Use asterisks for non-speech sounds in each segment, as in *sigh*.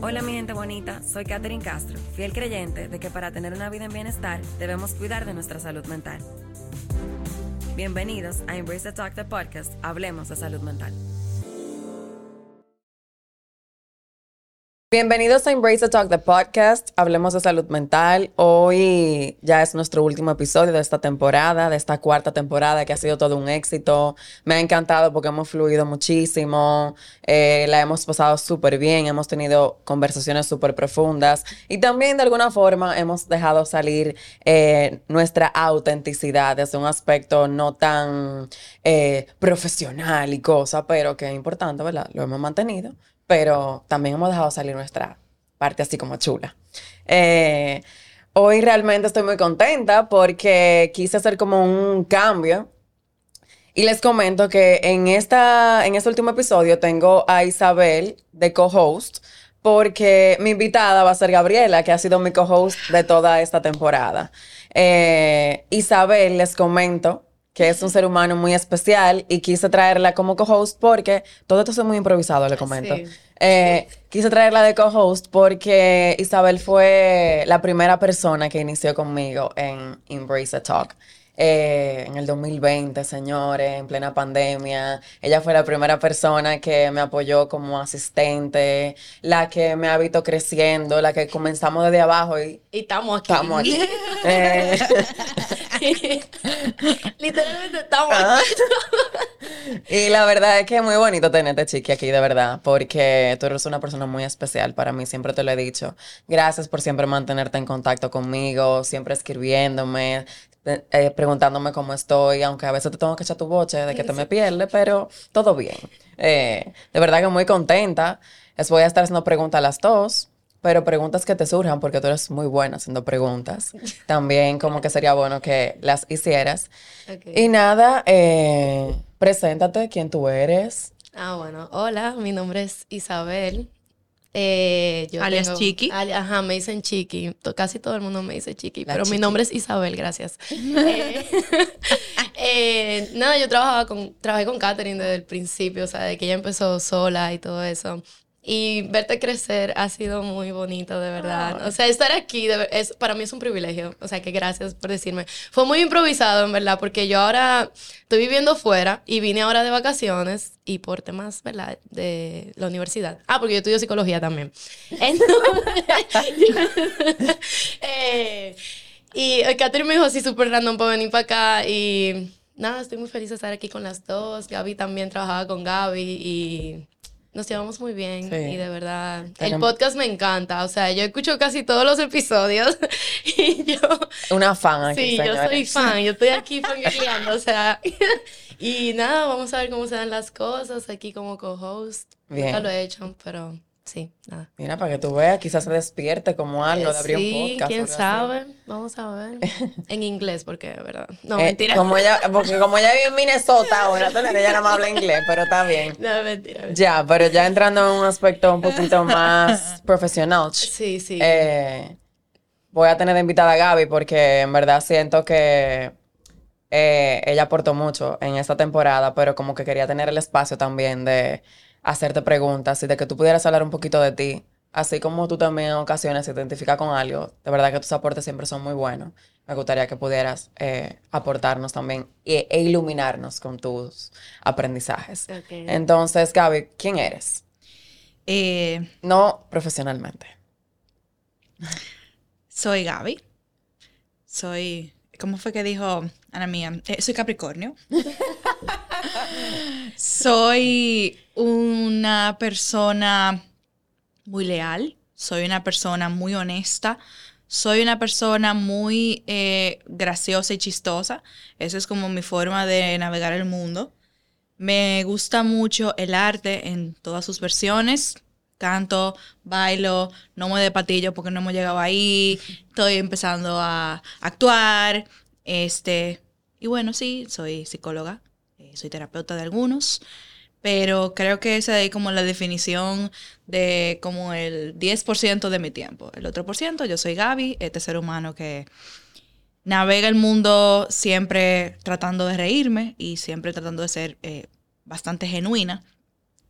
Hola mi gente bonita, soy Katherine Castro, fiel creyente de que para tener una vida en bienestar debemos cuidar de nuestra salud mental. Bienvenidos a Embrace the Talk, the podcast, Hablemos de Salud Mental. Bienvenidos a Embrace the Talk, the podcast. Hablemos de salud mental. Hoy ya es nuestro último episodio de esta temporada, de esta cuarta temporada que ha sido todo un éxito. Me ha encantado porque hemos fluido muchísimo, eh, la hemos pasado súper bien, hemos tenido conversaciones súper profundas y también de alguna forma hemos dejado salir eh, nuestra autenticidad desde un aspecto no tan eh, profesional y cosa, pero que es importante, ¿verdad? Lo hemos mantenido pero también hemos dejado salir nuestra parte así como chula. Eh, hoy realmente estoy muy contenta porque quise hacer como un cambio. Y les comento que en, esta, en este último episodio tengo a Isabel de co-host, porque mi invitada va a ser Gabriela, que ha sido mi co-host de toda esta temporada. Eh, Isabel, les comento, que es un ser humano muy especial y quise traerla como co-host porque todo esto es muy improvisado, le comento. Eh, quise traerla de co-host porque Isabel fue la primera persona que inició conmigo en Embrace a Talk. Eh, en el 2020, señores, en plena pandemia. Ella fue la primera persona que me apoyó como asistente, la que me ha visto creciendo, la que comenzamos desde abajo y, y estamos aquí. Estamos aquí. *laughs* eh, *laughs* Literalmente estamos *laughs* aquí. y la verdad es que es muy bonito tenerte, Chiqui, aquí, de verdad, porque tú eres una persona muy especial para mí, siempre te lo he dicho. Gracias por siempre mantenerte en contacto conmigo, siempre escribiéndome, eh, preguntándome cómo estoy, aunque a veces te tengo que echar tu boche de que te me pierdes, pero todo bien. Eh, de verdad que muy contenta. Les voy a estar haciendo preguntas a las dos, pero preguntas que te surjan porque tú eres muy buena haciendo preguntas. También como que sería bueno que las hicieras. Okay. Y nada, eh, preséntate, quién tú eres. Ah, bueno. Hola, mi nombre es Isabel. Eh, yo alias tengo- Chiqui. ali- ajá, me dicen Chiqui. To- Casi todo el mundo me dice Chiqui, La pero Chiqui. mi nombre es Isabel, gracias. *laughs* Eh, eh, nada, yo trabajaba con, trabajé con Katherine desde el principio, o sea, de que ella empezó sola y todo eso. Y verte crecer ha sido muy bonito, de verdad. O sea, estar aquí de es, para mí es un privilegio. O sea, que gracias por decirme. Fue muy improvisado, en verdad, porque yo ahora estoy viviendo fuera y vine ahora de vacaciones y por temas, ¿verdad? De la universidad. Ah, porque yo estudio psicología también. Entonces, *laughs* eh, y eh, Catherine me dijo así súper random para venir para acá y nada, estoy muy feliz de estar aquí con las dos. Gaby también trabajaba con Gaby y nos llevamos muy bien Sí. y de verdad el podcast me encanta. O sea, yo escucho casi todos los episodios *laughs* y yo... Una fan aquí, Sí, yo señores. soy fan, yo estoy aquí fangirleando, o sea, *laughs* y nada, vamos a ver cómo se dan las cosas aquí como co-host. Nunca lo he hecho, pero sí, nada. Mira, para que tú veas, quizás se despierte como algo de abrir sí, un podcast. quién así. sabe, vamos a ver. *laughs* En inglés, porque, de verdad. No, Eh, mentira. Como ella, porque como ella vive en Minnesota ahora, ella no me habla inglés, pero está bien. No, mentira. mentira. Ya, pero ya entrando en un aspecto un poquito más *laughs* profesional, Sí, sí. eh, voy a tener de invitada a Gaby porque en verdad siento que eh, ella aportó mucho en esta temporada, pero como que quería tener el espacio también de hacerte preguntas y de que tú pudieras hablar un poquito de ti. Así como tú también en ocasiones se identificas con algo, de verdad que tus aportes siempre son muy buenos. Me gustaría que pudieras eh, aportarnos también e, e iluminarnos con tus aprendizajes. Entonces, Gaby, ¿quién eres? Eh, No profesionalmente. soy Gaby. Soy, ¿cómo fue que dijo Ana Mía? Eh, soy Capricornio. *laughs* soy una persona muy leal. Soy una persona muy honesta. Soy una persona muy eh, graciosa y chistosa. Esa es como mi forma de navegar el mundo. Me gusta mucho el arte en todas sus versiones. Canto, bailo, no me de patillo porque no hemos llegado ahí. Estoy empezando a actuar. Este, y bueno, sí, soy psicóloga, soy terapeuta de algunos, pero creo que esa es como la definición de como el 10% de mi tiempo. El otro por ciento, yo soy Gaby, este ser humano que navega el mundo siempre tratando de reírme y siempre tratando de ser eh, bastante genuina.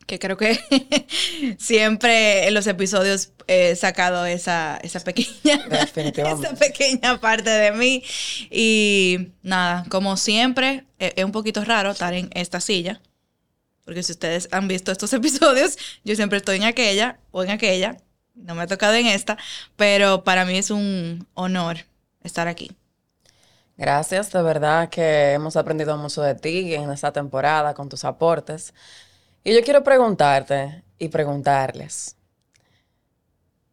Que creo que *laughs* siempre en los episodios he sacado esa, esa pequeña *laughs* esa pequeña parte de mí. Y nada, como siempre, e, es un poquito raro estar en esta silla. Porque si ustedes han visto estos *laughs* episodios, yo siempre estoy en aquella o en aquella. No me ha tocado en esta, pero para mí es un honor estar aquí. Gracias, de verdad que hemos aprendido mucho de ti en esta temporada con tus aportes. Y yo quiero preguntarte y preguntarles,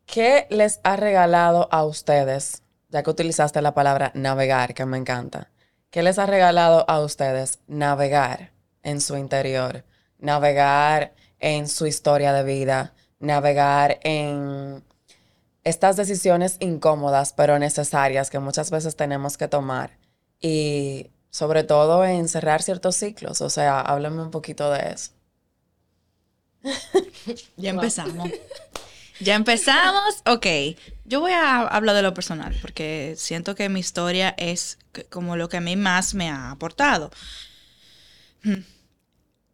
¿qué les ha regalado a ustedes, ya que utilizaste la palabra navegar, que me encanta? ¿Qué les ha regalado a ustedes navegar en su interior, navegar en su historia de vida, navegar en estas decisiones incómodas pero necesarias que muchas veces tenemos que tomar y sobre todo en cerrar ciertos ciclos? O sea, háblame un poquito de eso. Ya empezamos. Ya empezamos. Ok, yo voy a hablar de lo personal porque siento que mi historia es como lo que a mí más me ha aportado. Hmm.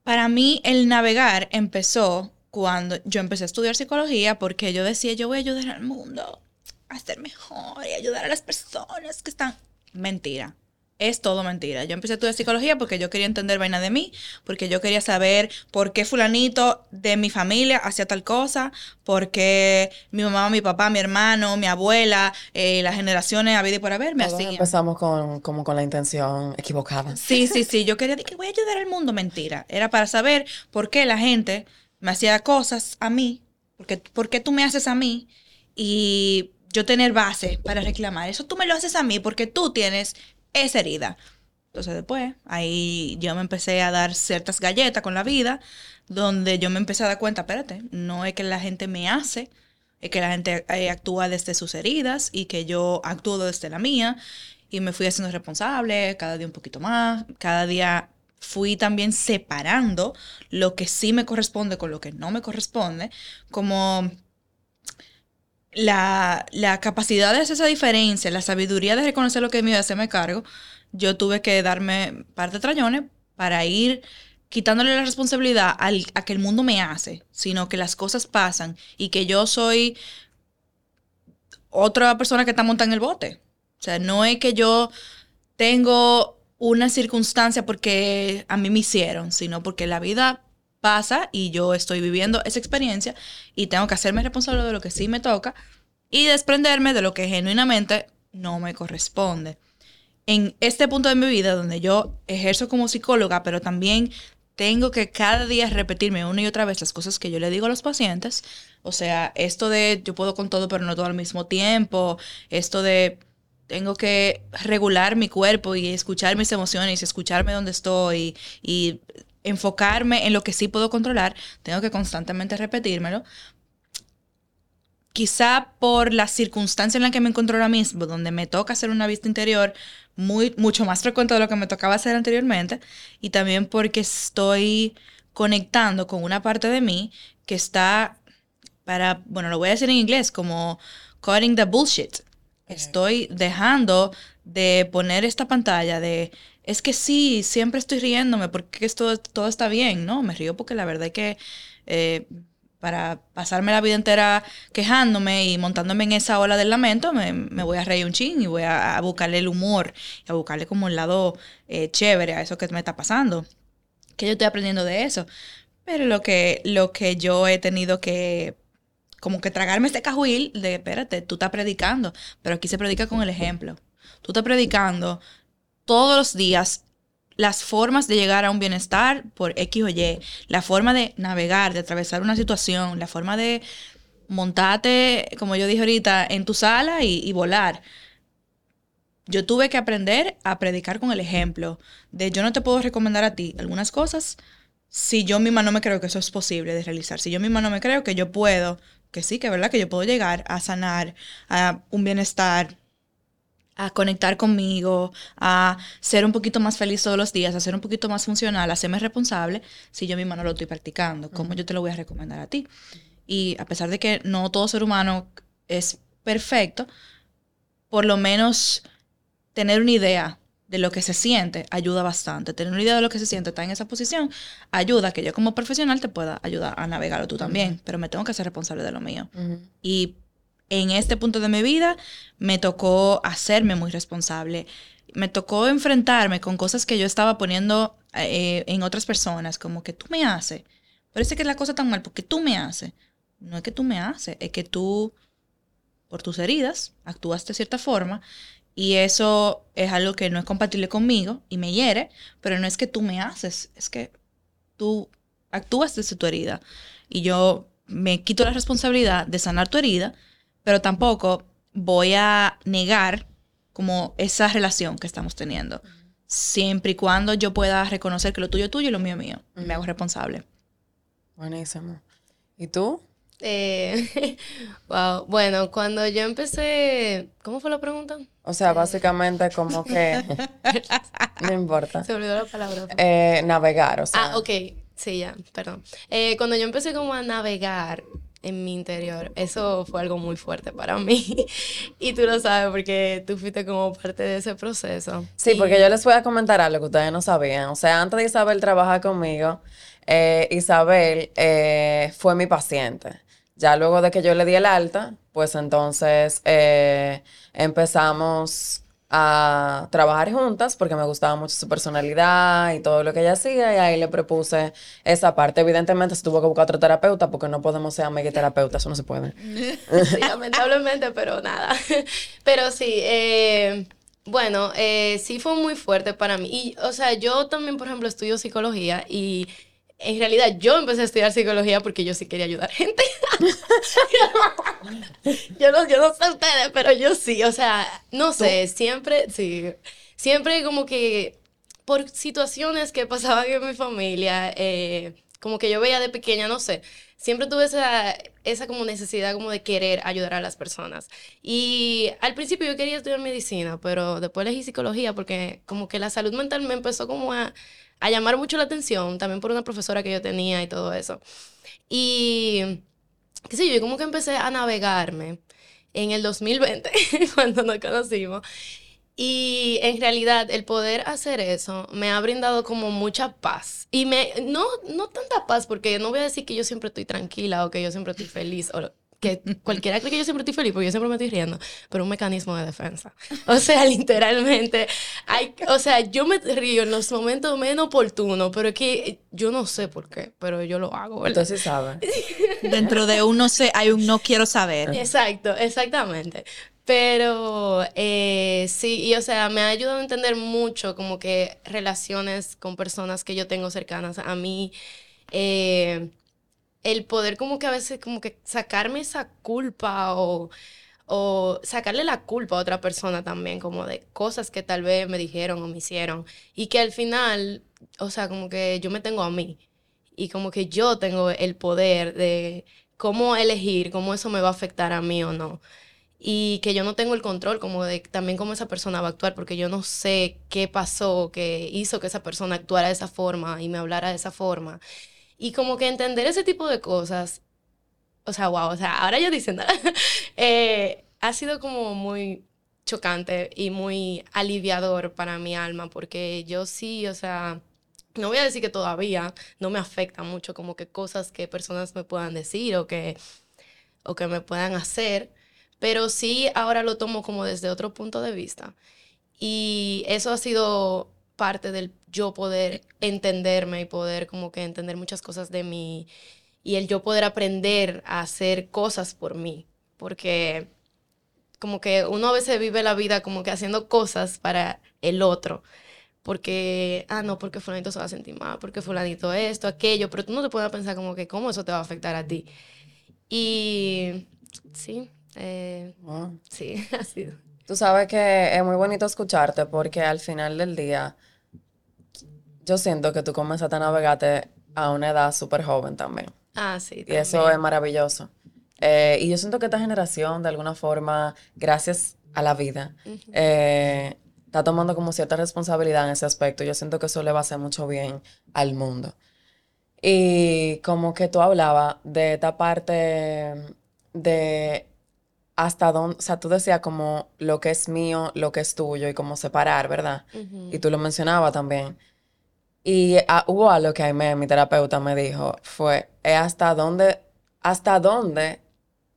Para mí el navegar empezó cuando yo empecé a estudiar psicología porque yo decía, yo voy a ayudar al mundo a ser mejor y ayudar a las personas que están... Mentira es todo mentira. Yo empecé a estudiar psicología porque yo quería entender vaina de mí, porque yo quería saber por qué fulanito de mi familia hacía tal cosa, porque mi mamá, mi papá, mi hermano, mi abuela, eh, las generaciones a vida y por haber me hacían. Empezamos con, como con la intención equivocada. Sí, sí, sí. Yo quería decir que voy a ayudar al mundo. Mentira. Era para saber por qué la gente me hacía cosas a mí, porque, por qué tú me haces a mí y yo tener base para reclamar. Eso tú me lo haces a mí porque tú tienes esa herida. Entonces después, ahí yo me empecé a dar ciertas galletas con la vida, donde yo me empecé a dar cuenta, espérate, no es que la gente me hace, es que la gente eh, actúa desde sus heridas y que yo actúo desde la mía. Y me fui haciendo responsable, cada día un poquito más, cada día fui también separando lo que sí me corresponde con lo que no me corresponde, como la, capacidad de hacer esa diferencia, la sabiduría de reconocer lo que es mío y hacerme cargo, yo tuve que darme parte de trayones para ir quitándole la responsabilidad a que el mundo me hace, sino que las cosas pasan y que yo soy otra persona que está montada en el bote. O sea, no es que yo tengo una circunstancia porque a mí me hicieron, sino porque la vida pasa y yo estoy viviendo esa experiencia y tengo que hacerme responsable de lo que sí me toca y desprenderme de lo que genuinamente no me corresponde. En este punto de mi vida donde yo ejerzo como psicóloga, pero también tengo que cada día repetirme una y otra vez las cosas que yo le digo a los pacientes, o sea, esto de yo puedo con todo pero no todo al mismo tiempo, esto de tengo que regular mi cuerpo y escuchar mis emociones, escucharme donde estoy y enfocarme en lo que sí puedo controlar, tengo que constantemente repetírmelo. Quizá por la circunstancia en la que me encuentro ahora mismo, donde me toca hacer una vista interior muy, mucho más frecuente de lo que me tocaba hacer anteriormente, y también porque estoy conectando con una parte de mí que está para, bueno, lo voy a decir en inglés, como cutting the bullshit. Estoy dejando de poner esta pantalla de es que sí, siempre estoy riéndome porque esto, todo está bien, ¿no? Me río porque la verdad es que eh, para pasarme la vida entera quejándome y montándome en esa ola del lamento, me, voy a reír un ching y voy a, buscarle el humor a buscarle como el lado eh, chévere a eso que me está pasando. Que yo estoy aprendiendo de eso. Pero lo que, lo que yo he tenido que como que tragarme este cajuil de, espérate, tú estás predicando, pero aquí se predica con el ejemplo. Tú estás predicando todos los días las formas de llegar a un bienestar por X o Y, la forma de navegar, de atravesar una situación, la forma de montarte, como yo dije ahorita, en tu sala y, volar. Yo tuve que aprender a predicar con el ejemplo de yo no te puedo recomendar a ti algunas cosas si yo misma no me creo que eso es posible de realizar, si yo misma no me creo que yo puedo, que sí, que es verdad que yo puedo llegar a sanar, a un bienestar, a conectar conmigo, a ser un poquito más feliz todos los días, a ser un poquito más funcional, a serme responsable, si yo misma no lo estoy practicando, ¿cómo yo te lo voy a recomendar a ti? Y a pesar de que no todo ser humano es perfecto, por lo menos tener una idea de lo que se siente ayuda bastante. Tener una idea de lo que se siente, estar en esa posición, ayuda a que yo como profesional te pueda ayudar a navegarlo tú también, pero me tengo que ser responsable de lo mío. Y en este punto de mi vida me tocó hacerme muy responsable. Me tocó enfrentarme con cosas que yo estaba poniendo eh, en otras personas, como que tú me haces. Parece que la cosa tan mal porque tú me haces. No es que tú me haces, es que tú, por tus heridas, actuaste de cierta forma y eso es algo que no es compatible conmigo y me hiere, pero no es que tú me haces, es que tú actúas desde tu herida. Y yo me quito la responsabilidad de sanar tu herida, pero tampoco voy a negar como esa relación que estamos teniendo. Siempre y cuando yo pueda reconocer que lo tuyo es tuyo y lo mío es mío. Me hago responsable. Buenísimo. ¿Y tú? Eh, *laughs* wow. Bueno, cuando yo empecé, ¿cómo fue la pregunta? O sea, básicamente como que *laughs* no importa. Se olvidó la palabra. Eh, navegar, o sea. Ah, ok. Sí, ya, perdón. Eh, cuando yo empecé como a navegar en mi interior, eso fue algo muy fuerte para mí. *laughs* y tú lo sabes porque tú fuiste como parte de ese proceso. Sí, porque yo les voy a comentar algo que ustedes no sabían. O sea, antes de Isabel trabajar conmigo, eh, Isabel eh, fue mi paciente. Ya luego de que yo le di el alta, pues entonces eh, empezamos a trabajar juntas porque me gustaba mucho su personalidad y todo lo que ella hacía y ahí le propuse esa parte. Evidentemente se tuvo que buscar otro terapeuta porque no podemos ser terapeutas, eso no se puede. *laughs* Sí, lamentablemente, pero nada. *laughs* Pero sí, eh, bueno, eh, sí fue muy fuerte para mí. Y, o sea, yo también, por ejemplo, estudio psicología y en realidad yo empecé a estudiar psicología porque yo sí quería ayudar gente. *laughs* yo, no, yo no sé ustedes, pero yo sí, o sea, no sé, siempre, sí, siempre como que por situaciones que pasaban en mi familia, eh, como que yo veía de pequeña, no sé, siempre tuve esa, esa como necesidad como de querer ayudar a las personas. Y al principio yo quería estudiar medicina, pero después elegí psicología porque como que la salud mental me empezó como a a llamar mucho la atención, también por una profesora que yo tenía y todo eso. Y, qué sé yo, como que empecé a navegarme en el 2020, *laughs* cuando nos conocimos. Y en realidad el poder hacer eso me ha brindado como mucha paz. Y me, no, no tanta paz, porque no voy a decir que yo siempre estoy tranquila o que yo siempre estoy feliz o que cualquiera cree que yo siempre estoy feliz porque yo siempre me estoy riendo, pero un mecanismo de defensa. O sea, *laughs* literalmente, hay, o sea, yo me río en los momentos menos oportunos, pero es que yo no sé por qué, pero yo lo hago, ¿verdad? Entonces sabe. *laughs* Dentro de uno sé, hay un no quiero saber. Exacto, exactamente. Pero eh, sí, y o sea, me ha ayudado a entender mucho como que relaciones con personas que yo tengo cercanas a mí. Eh, el poder como que a veces como que sacarme esa culpa o, o sacarle la culpa a otra persona también, como de cosas que tal vez me dijeron o me hicieron. Y que al final, o sea, como que yo me tengo a mí. Y como que yo tengo el poder de cómo elegir, cómo eso me va a afectar a mí o no. Y que yo no tengo el control como de también cómo esa persona va a actuar, porque yo no sé qué pasó, que hizo que esa persona actuara de esa forma y me hablara de esa forma. Y como que entender ese tipo de cosas, o sea, wow, o sea, ahora yo diciendo, *laughs* eh, ha sido como muy chocante y muy aliviador para mi alma, porque yo sí, o sea, no voy a decir que todavía no me afecta mucho como que cosas que personas me puedan decir o que, o que me puedan hacer, pero sí ahora lo tomo como desde otro punto de vista. Y eso ha sido parte del yo poder entenderme y poder como que entender muchas cosas de mí y el yo poder aprender a hacer cosas por mí, porque como que uno a veces vive la vida como que haciendo cosas para el otro, porque, ah, no, porque fulanito se va a sentir mal, porque fulanito esto, aquello, pero tú no te puedes pensar como que cómo eso te va a afectar a ti. Y sí, eh, sí, *laughs* ha sido. Tú sabes que es muy bonito escucharte porque al final del día yo siento que tú comenzaste a navegarte a una edad súper joven también. Ah, sí. También. Y eso es maravilloso. Eh, y yo siento que esta generación, de alguna forma, gracias a la vida, eh, está tomando como cierta responsabilidad en ese aspecto. Yo siento que eso le va a hacer mucho bien al mundo. Y como que tú hablabas de esta parte de hasta dónde, o sea, tú decías como lo que es mío, lo que es tuyo y como separar, ¿verdad? Y tú lo mencionabas también. Y ah, hubo algo que Aime, mi terapeuta, me dijo, fue, es hasta dónde, hasta dónde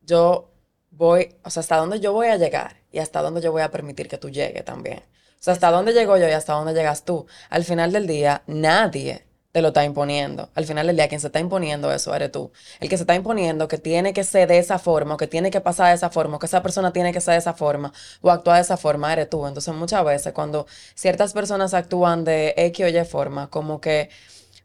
yo voy, o sea, hasta dónde yo voy a llegar y hasta dónde yo voy a permitir que tú llegues también. O sea, hasta dónde llego yo y hasta dónde llegas tú. Al final del día, nadie te lo está imponiendo. Al final del día, quien se está imponiendo eso eres tú. El que se está imponiendo que tiene que ser de esa forma, o que tiene que pasar de esa forma, o que esa persona tiene que ser de esa forma, o actuar de esa forma, eres tú. Entonces, muchas veces, cuando ciertas personas actúan de X o Y forma, como que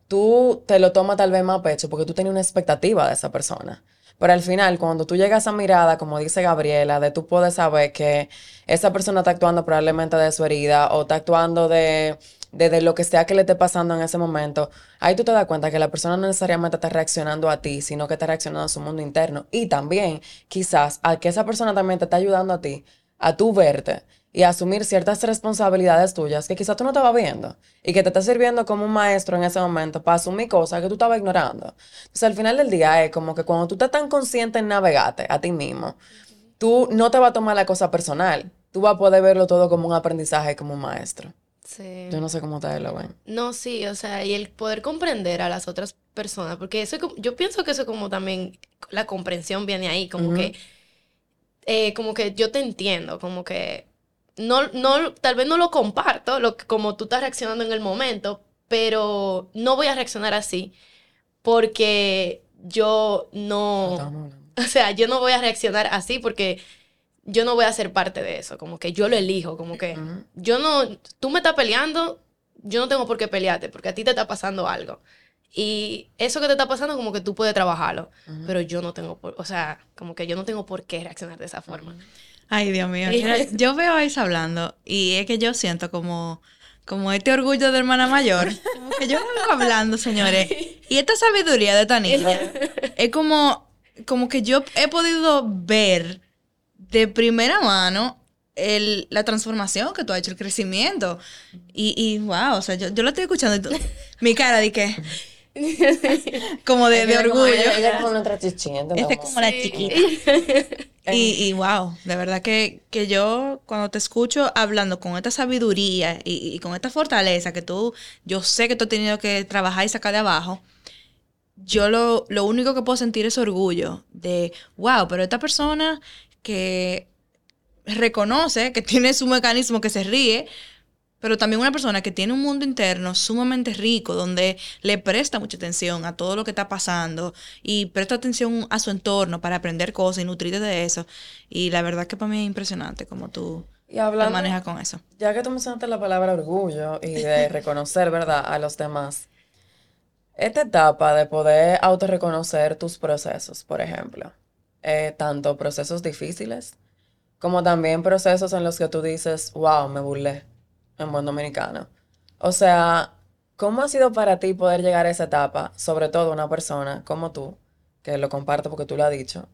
tú te lo tomas tal vez más a pecho porque tú tienes una expectativa de esa persona. Pero al final, cuando tú llegas a esa mirada, como dice Gabriela, de tú puedes saber que esa persona está actuando probablemente de su herida o está actuando de de lo que sea que le esté pasando en ese momento, ahí tú te das cuenta que la persona no necesariamente está reaccionando a ti, sino que está reaccionando a su mundo interno. Y también, quizás, a que esa persona también te está ayudando a ti, a tú verte y a asumir ciertas responsabilidades tuyas que quizás tú no estabas viendo y que te está sirviendo como un maestro en ese momento para asumir cosas que tú estabas ignorando. Entonces, al final del día es como que cuando tú estás tan consciente en navegarte a ti mismo, tú no te vas a tomar la cosa personal. Tú vas a poder verlo todo como un aprendizaje, como un maestro. Yo no sé cómo te lo ven. No, sí, o sea, y el poder comprender a las otras personas, porque eso yo pienso que eso como también la comprensión viene ahí, como que eh, como que yo te entiendo, como que no, no, tal vez no lo comparto, lo como tú estás reaccionando en el momento, pero no voy a reaccionar así porque yo no, *laughs* o sea, yo no voy a reaccionar así porque yo no voy a ser parte de eso, como que yo lo elijo, como que yo no, tú me estás peleando, yo no tengo por qué pelearte, porque a ti te está pasando algo. Y eso que te está pasando, como que tú puedes trabajarlo, pero yo no tengo por, o sea, como que yo no tengo por qué reaccionar de esa forma. Ay, Dios mío. yo veo a Isa hablando y es que yo siento como, como este orgullo de hermana mayor. Como que yo vengo hablando, señores. Y esta sabiduría de Tanita *laughs* es como, como que yo he podido ver de primera mano el, la transformación que tú has hecho, el crecimiento. Y, y wow, o sea, yo, yo lo estoy escuchando. *laughs* mi cara de que. *laughs* como de, de orgullo. Ella, es como nuestra chichita. Esta es como la chiquita. *laughs* y, y wow, de verdad que, que yo cuando te escucho hablando con esta sabiduría y, y, con esta fortaleza que tú, yo sé que tú has tenido que trabajar y sacar de abajo, yo lo, lo único que puedo sentir es orgullo de, wow, pero esta persona que reconoce que tiene su mecanismo que se ríe, pero también una persona que tiene un mundo interno sumamente rico, donde le presta mucha atención a todo lo que está pasando y presta atención a su entorno para aprender cosas y nutrirte de eso. Y la verdad que para mí es impresionante como tú y hablando, manejas con eso. Ya que tú mencionaste la palabra orgullo y de *laughs* reconocer, ¿verdad?, a los demás. Esta etapa de poder autorreconocer tus procesos, por ejemplo eh, tanto procesos difíciles como también procesos en los que tú dices, wow, me burlé en buen dominicano. O sea, ¿cómo ha sido para ti poder llegar a esa etapa, sobre todo una persona como tú, que lo comparto porque tú lo has dicho,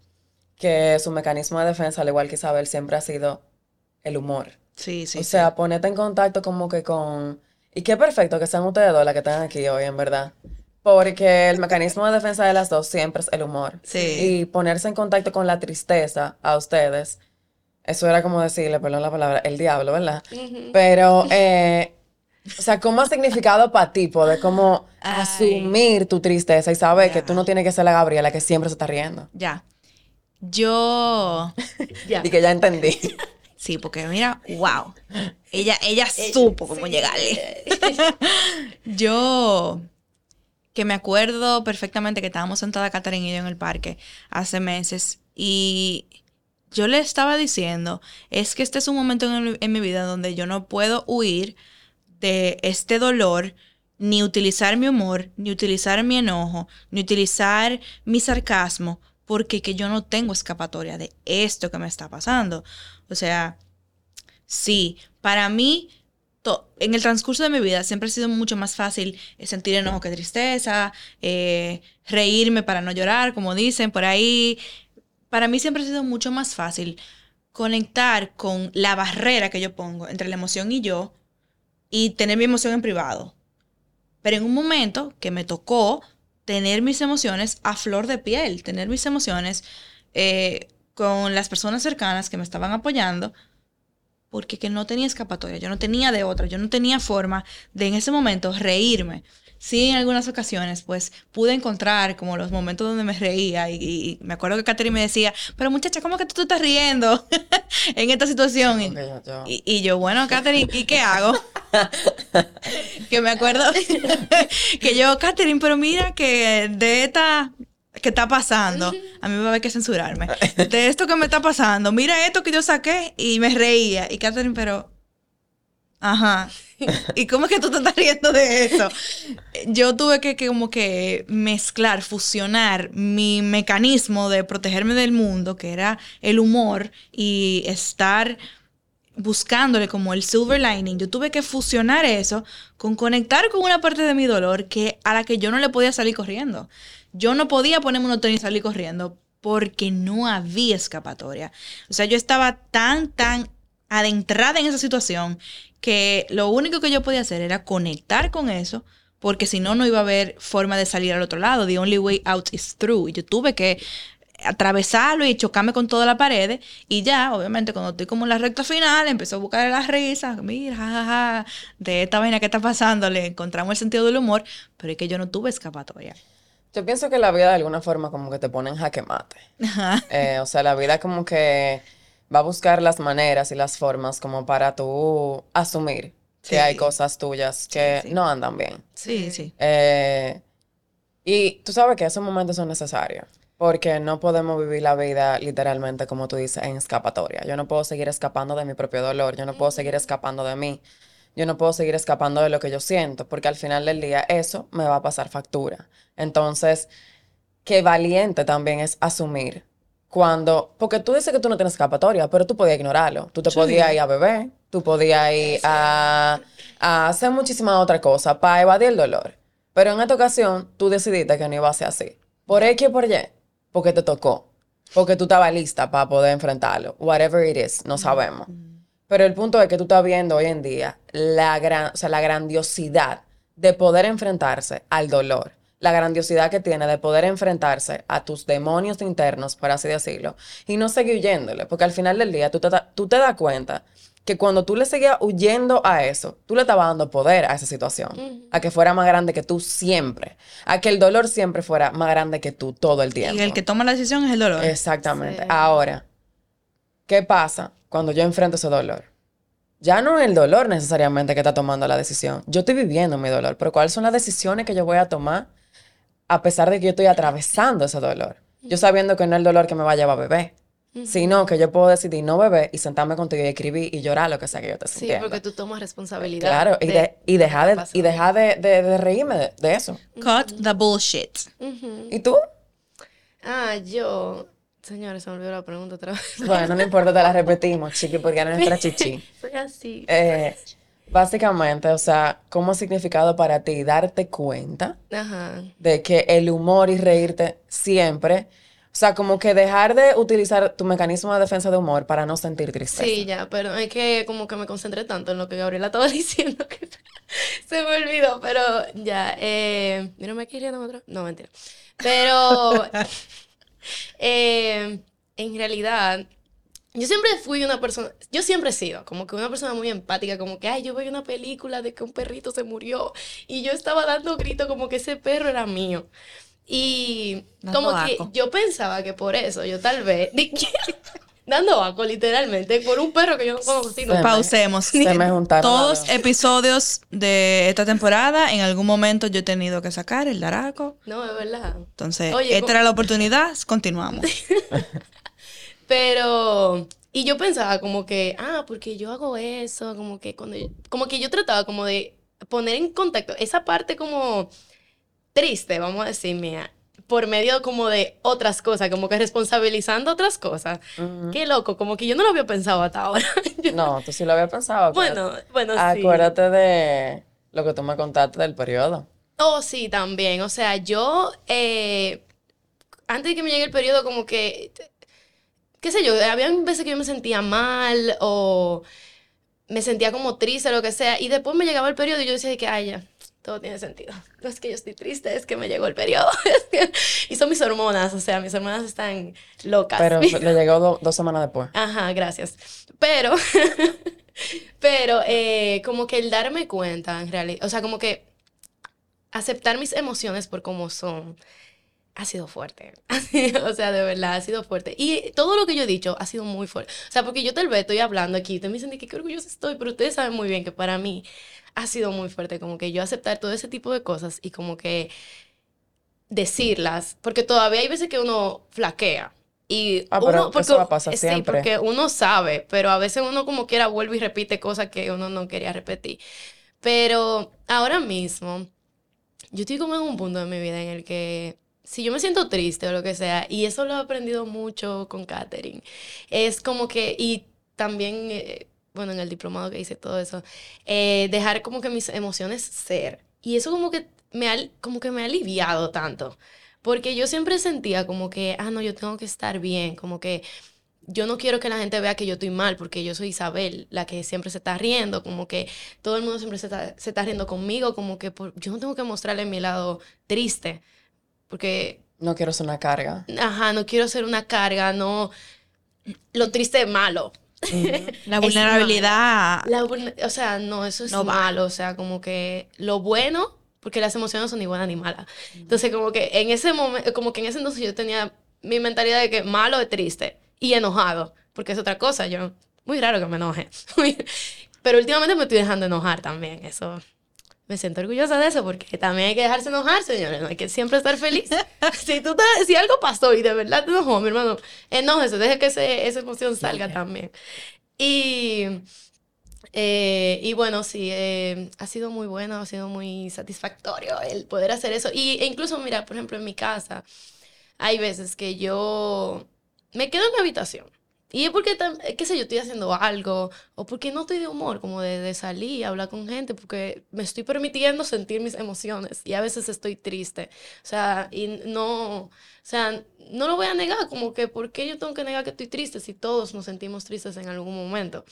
que su mecanismo de defensa, al igual que Isabel, siempre ha sido el humor? Sí, sí. O sea, ponerte en contacto como que con... Y qué perfecto que sean ustedes dos las que están aquí hoy, en verdad. Porque el mecanismo de defensa de las dos siempre es el humor. Sí. Y ponerse en contacto con la tristeza a ustedes, eso era como decirle, perdón la palabra, el diablo, ¿verdad? Pero, eh, o sea, ¿cómo ha significado para ti poder como asumir tu tristeza y saber que tú no tienes que ser la Gabriela que siempre se está riendo? Ya. Yo... *laughs* ya. Y que ya entendí. *laughs* Sí, porque mira, wow. Ella, ella supo cómo llegarle. *laughs* yo que me acuerdo perfectamente que estábamos sentada Catherine y yo en el parque hace meses y yo le estaba diciendo, es que este es un momento en, mi vida donde yo no puedo huir de este dolor, ni utilizar mi humor, ni utilizar mi enojo, ni utilizar mi sarcasmo, porque que yo no tengo escapatoria de esto que me está pasando. O sea, sí, para mí en el transcurso de mi vida siempre ha sido mucho más fácil eh, sentir enojo que tristeza, eh, reírme para no llorar, como dicen por ahí. Para mí siempre ha sido mucho más fácil conectar con la barrera que yo pongo entre la emoción y yo y tener mi emoción en privado. Pero en un momento que me tocó tener mis emociones a flor de piel, tener mis emociones eh, con las personas cercanas que me estaban apoyando, porque que no tenía escapatoria, yo no tenía de otra, yo no tenía forma de en ese momento reírme. Sí, en algunas ocasiones, pues pude encontrar como los momentos donde me reía y, y me acuerdo que Katherine me decía, pero muchacha, ¿cómo que tú te estás riendo *laughs* en esta situación? Y, yo- yo- y- y yo, bueno, Katherine, ¿y qué hago? *laughs* que me acuerdo *laughs* que yo, Katherine, pero mira que de esta que está pasando, a mí me va a haber que censurarme, de esto que me está pasando, mira esto que yo saqué y me reía. Y Katherine, pero, ajá, ¿y cómo es que tú te estás riendo de eso? Yo tuve que, que como que mezclar, fusionar mi mecanismo de protegerme del mundo, que era el humor, y estar buscándole como el silver lining. Yo tuve que fusionar eso con conectar con una parte de mi dolor que a la que yo no le podía salir corriendo. Yo no podía ponerme unos tenis y salir corriendo porque no había escapatoria. O sea, yo estaba tan, tan adentrada en esa situación que lo único que yo podía hacer era conectar con eso porque si no, no iba a haber forma de salir al otro lado. The only way out is through. Y yo tuve que atravesarlo y chocarme con toda la pared y ya, obviamente, cuando estoy como en la recta final, empezó a buscar las risas, mira, jajaja, de esta vaina que está pasando, le encontramos el sentido del humor, pero es que yo no tuve escapatoria. Yo pienso que la vida de alguna forma como que te pone en jaque mate. Ajá. Eh, o sea, la vida como que va a buscar las maneras y las formas como para tú asumir Sí. que hay cosas tuyas que Sí, sí. no andan bien. Sí, sí. Eh, y tú sabes que esos momentos son necesarios. Porque no podemos vivir la vida literalmente, como tú dices, en escapatoria. Yo no puedo seguir escapando de mi propio dolor. Yo no puedo seguir escapando de mí. Yo no puedo seguir escapando de lo que yo siento. Porque al final del día eso me va a pasar factura. Entonces, qué valiente también es asumir cuando, porque tú dices que tú no tienes escapatoria, pero tú podías ignorarlo. Tú te Sí. podías ir a beber, tú podías ir a, a hacer muchísimas otras cosas para evadir el dolor. Pero en esta ocasión, tú decidiste que no iba a ser así. Por X o por Y, porque te tocó. Porque tú estabas lista para poder enfrentarlo. Whatever it is, no sabemos. Pero el punto es que tú estás viendo hoy en día la, gran, o sea, la grandiosidad de poder enfrentarse al dolor. La grandiosidad que tiene de poder enfrentarse a tus demonios internos, por así decirlo, y no seguir huyéndole. Porque al final del día tú te, tú te das cuenta que cuando tú le seguías huyendo a eso, tú le estabas dando poder a esa situación. A que fuera más grande que tú siempre. A que el dolor siempre fuera más grande que tú todo el tiempo. Y el que toma la decisión es el dolor. Exactamente. Sí. Ahora, ¿qué pasa cuando yo enfrento ese dolor? Ya no es el dolor necesariamente que está tomando la decisión. Yo estoy viviendo mi dolor, pero ¿cuáles son las decisiones que yo voy a tomar a pesar de que yo estoy atravesando ese dolor? Yo sabiendo que no es el dolor que me va a llevar a beber, sino que yo puedo decidir no beber y sentarme contigo y escribir y llorar lo que sea que yo esté Sí, sintiendo. porque tú tomas responsabilidad. Claro, y, de, y dejar de, y dejar de, de- de reírme de, de eso. Cut the bullshit. ¿Y tú? Ah, yo. Señores, se me olvidó la pregunta otra vez. Bueno, no importa, te la repetimos, chiqui, porque era nuestra chichi. *laughs* Fue así. Eh, básicamente, o sea, ¿cómo ha significado para ti darte cuenta Ajá. de que el humor y reírte siempre, o sea, como que dejar de utilizar tu mecanismo de defensa de humor para no sentir tristeza? Sí, ya, pero es que como que me concentré tanto en lo que Gabriela estaba *laughs* diciendo que se me olvidó, pero ya. Eh, mírame aquí riendo otra. No, mentira. Pero *laughs* eh, en realidad, yo siempre fui una persona, yo siempre he sido como que una persona muy empática, como que, ay, yo veo una película de que un perrito se murió y yo estaba dando gritos como que ese perro era mío. Y Dando como que yo pensaba que por eso yo tal vez, *laughs* dando asco literalmente, por un perro que yo no conocí. Me- Pausemos. Se me juntaron. Todos episodios de esta temporada, en algún momento yo he tenido que sacar el daraco. No, es verdad. Entonces, Oye, esta era la oportunidad, continuamos. *laughs* Pero, y yo pensaba como que, ah, porque yo hago eso, como que cuando, yo- como que yo trataba como de poner en contacto esa parte como triste, vamos a decir, mía, por medio como de otras cosas, como que responsabilizando otras cosas. Qué loco, como que yo no lo había pensado hasta ahora. *laughs* Yo- No, tú sí lo habías pensado. acuérdate. bueno, bueno, sí. Acuérdate de lo que tú me contaste del periodo. Oh, sí, también. O sea, yo, eh, antes de que me llegue el periodo, como que, qué sé yo, había veces que yo me sentía mal o me sentía como triste o lo que sea. Y después me llegaba el periodo y yo decía de que, ay, ya, todo tiene sentido. No es que yo estoy triste, es que me llegó el periodo. *laughs* y son mis hormonas, o sea, mis hormonas están locas. Pero *laughs* le llegó dos semanas después. Ajá, gracias. Pero, *laughs* pero eh, como que el darme cuenta, en realidad, o sea, como que aceptar mis emociones por como son, ha sido fuerte. *laughs* o sea, de verdad, ha sido fuerte. Y todo lo que yo he dicho ha sido muy fuerte. O sea, porque yo tal vez estoy hablando aquí, ustedes me dicen que qué orgullosa estoy, pero ustedes saben muy bien que para mí ha sido muy fuerte, como que yo aceptar todo ese tipo de cosas y como que decirlas, porque todavía hay veces que uno flaquea. Y ah, uno, porque, eso va a pasar sí, porque uno sabe, pero a veces uno como quiera vuelve y repite cosas que uno no quería repetir. Pero ahora mismo, yo estoy como en un punto de mi vida en el que si yo me siento triste o lo que sea, y eso lo he aprendido mucho con Katherine, es como que, y también, eh, bueno, en el diplomado que hice todo eso, eh, dejar como que mis emociones ser. Y eso como que me ha, como que me ha aliviado tanto, porque yo siempre sentía como que, ah, no, yo tengo que estar bien, como que yo no quiero que la gente vea que yo estoy mal, porque yo soy Isabel, la que siempre se está riendo, como que todo el mundo siempre se está, se está riendo conmigo, como que yo no tengo que mostrarle mi lado triste, porque... No quiero ser una carga. Ajá, no quiero ser una carga, no... Lo triste es malo. La *laughs* vulnerabilidad. o sea, no, eso es malo, o sea, como que lo bueno, porque las emociones son ni buenas ni malas. Entonces, como que en ese momento, como que en ese entonces yo tenía mi mentalidad de que malo es triste y enojado, porque es otra cosa. Yo, muy raro que me enoje. *laughs* Pero últimamente me estoy dejando enojar también. Eso me siento orgullosa de eso porque también hay que dejarse enojar, señores. No hay que siempre estar feliz. *laughs* si, tú si algo pasó y de verdad te enojó, mi hermano, enójese, deje que ese, esa emoción salga también. Y, eh, y bueno, sí, eh, ha sido muy bueno, ha sido muy satisfactorio el poder hacer eso. Y, e incluso, mira, por ejemplo, en mi casa, hay veces que yo me quedo en mi habitación. Y es porque, qué sé yo, estoy haciendo algo, o porque no estoy de humor, como de, de salir, hablar con gente, porque me estoy permitiendo sentir mis emociones y a veces estoy triste. O sea, y no, o sea, no lo voy a negar, como que, ¿por qué yo tengo que negar que estoy triste si todos nos sentimos tristes en algún momento?